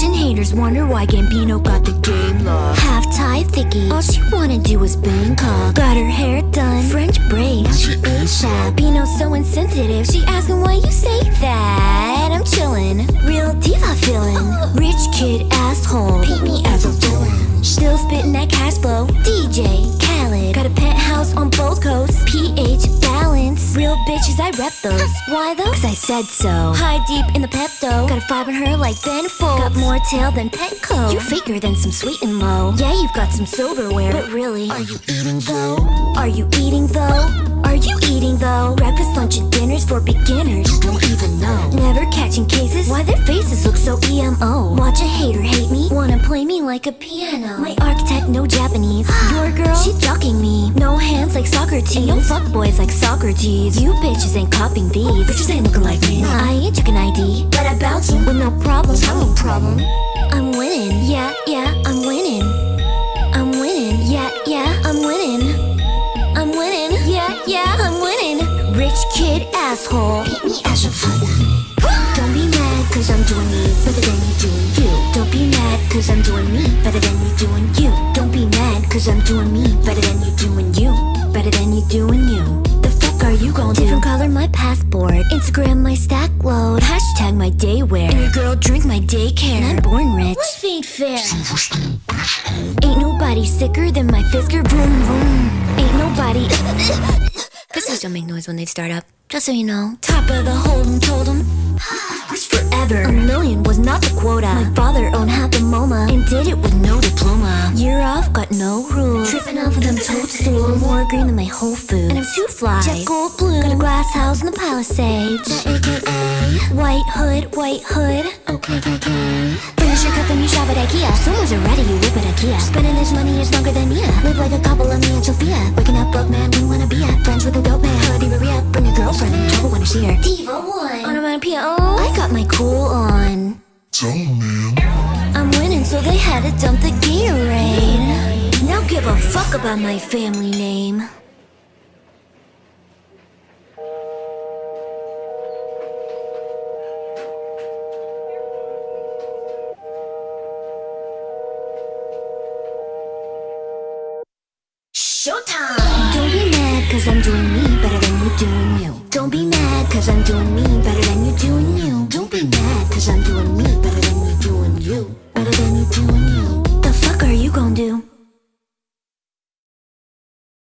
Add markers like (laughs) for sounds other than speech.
haters wonder why Gambino got the game locked. Half Thai thicky, all she wanna do is Bangkok. Got her hair done, French braids, now she ASAP. Bino's so insensitive, she asking why you say that. I'm chillin', real diva feeling. (laughs) Rich kid asshole, rep those. Why though? Cause I said so. High deep in the Pepto, got a five on her like Ben Folds. Got more tail than Petco. You faker than some Sweet'N Low. Yeah, you've got some silverware, but really, Are you eating though? are you eating though? Are you eating though? Breakfast, lunch, and dinners for beginners. You don't even know. Never catching cases. Why their faces look so emo? Watch a hater hate me. Wanna play me like a piano. My architect, no Japanese. (gasps) Your girl, she ducking me. Socrates. And no fuckboys like Socrates. You bitches ain't copying these. Bitches ain't looking like me. I ain't checking ID, but I bounce 'em with no problem. No problem. I'm winning. Yeah, yeah, I'm winning. I'm winning. Yeah, yeah, I'm winning. I'm winning. Yeah, yeah, I'm winning. Rich kid asshole. Beat me as villain. Don't be mad cause I'm doing me better than you doing you. Don't be mad cause I'm doing me better than you doing you. Don't be mad cause I'm doing me better than you doing you. Better than you doing you. The fuck are you gon' do? Different color my passport. Instagram my stack load. Hashtag my day wear. And your girl drink my daycare. And I'm born rich. Life ain't fair. Silverstein, bitch. Ain't nobody sicker than my Fisker. Vroom vroom. Ain't nobody. (laughs) Fiskers don't make noise when they start up. Just so you know. Top of the Holden told. It's (gasps) forever. A million was not the quota. My father owned half the MoMA and did it with no diploma. Year off, got no rules. Tripping off of them toadstools. More green than my Whole Foods. And I'm too fly. Jet gold blue. Got a glass house in the Palisades. The AKA. White hood, white hood. Okay, okay, okay. Finish your cup and you shop at IKEA. Someone's already you whip at IKEA. Spending this money is longer than Mia. Live like a couple of me and Sophia. Waking up broke man, we wanna be at. Friends with a dope man. Hoodie Maria. Bring a girlfriend in trouble when you see her. Diva one. On Onomatopoeia. Oh, I got my cool on. Tell him, man. I'm winning, so they had to dump the Gatorade. Give a fuck about my family name. Showtime! Don't be mad cause I'm doing me better than you doing you. Don't be mad cause I'm doing me better than you doing you. Don't be mad cause I'm doing me better than you doing you. Better than you doing you.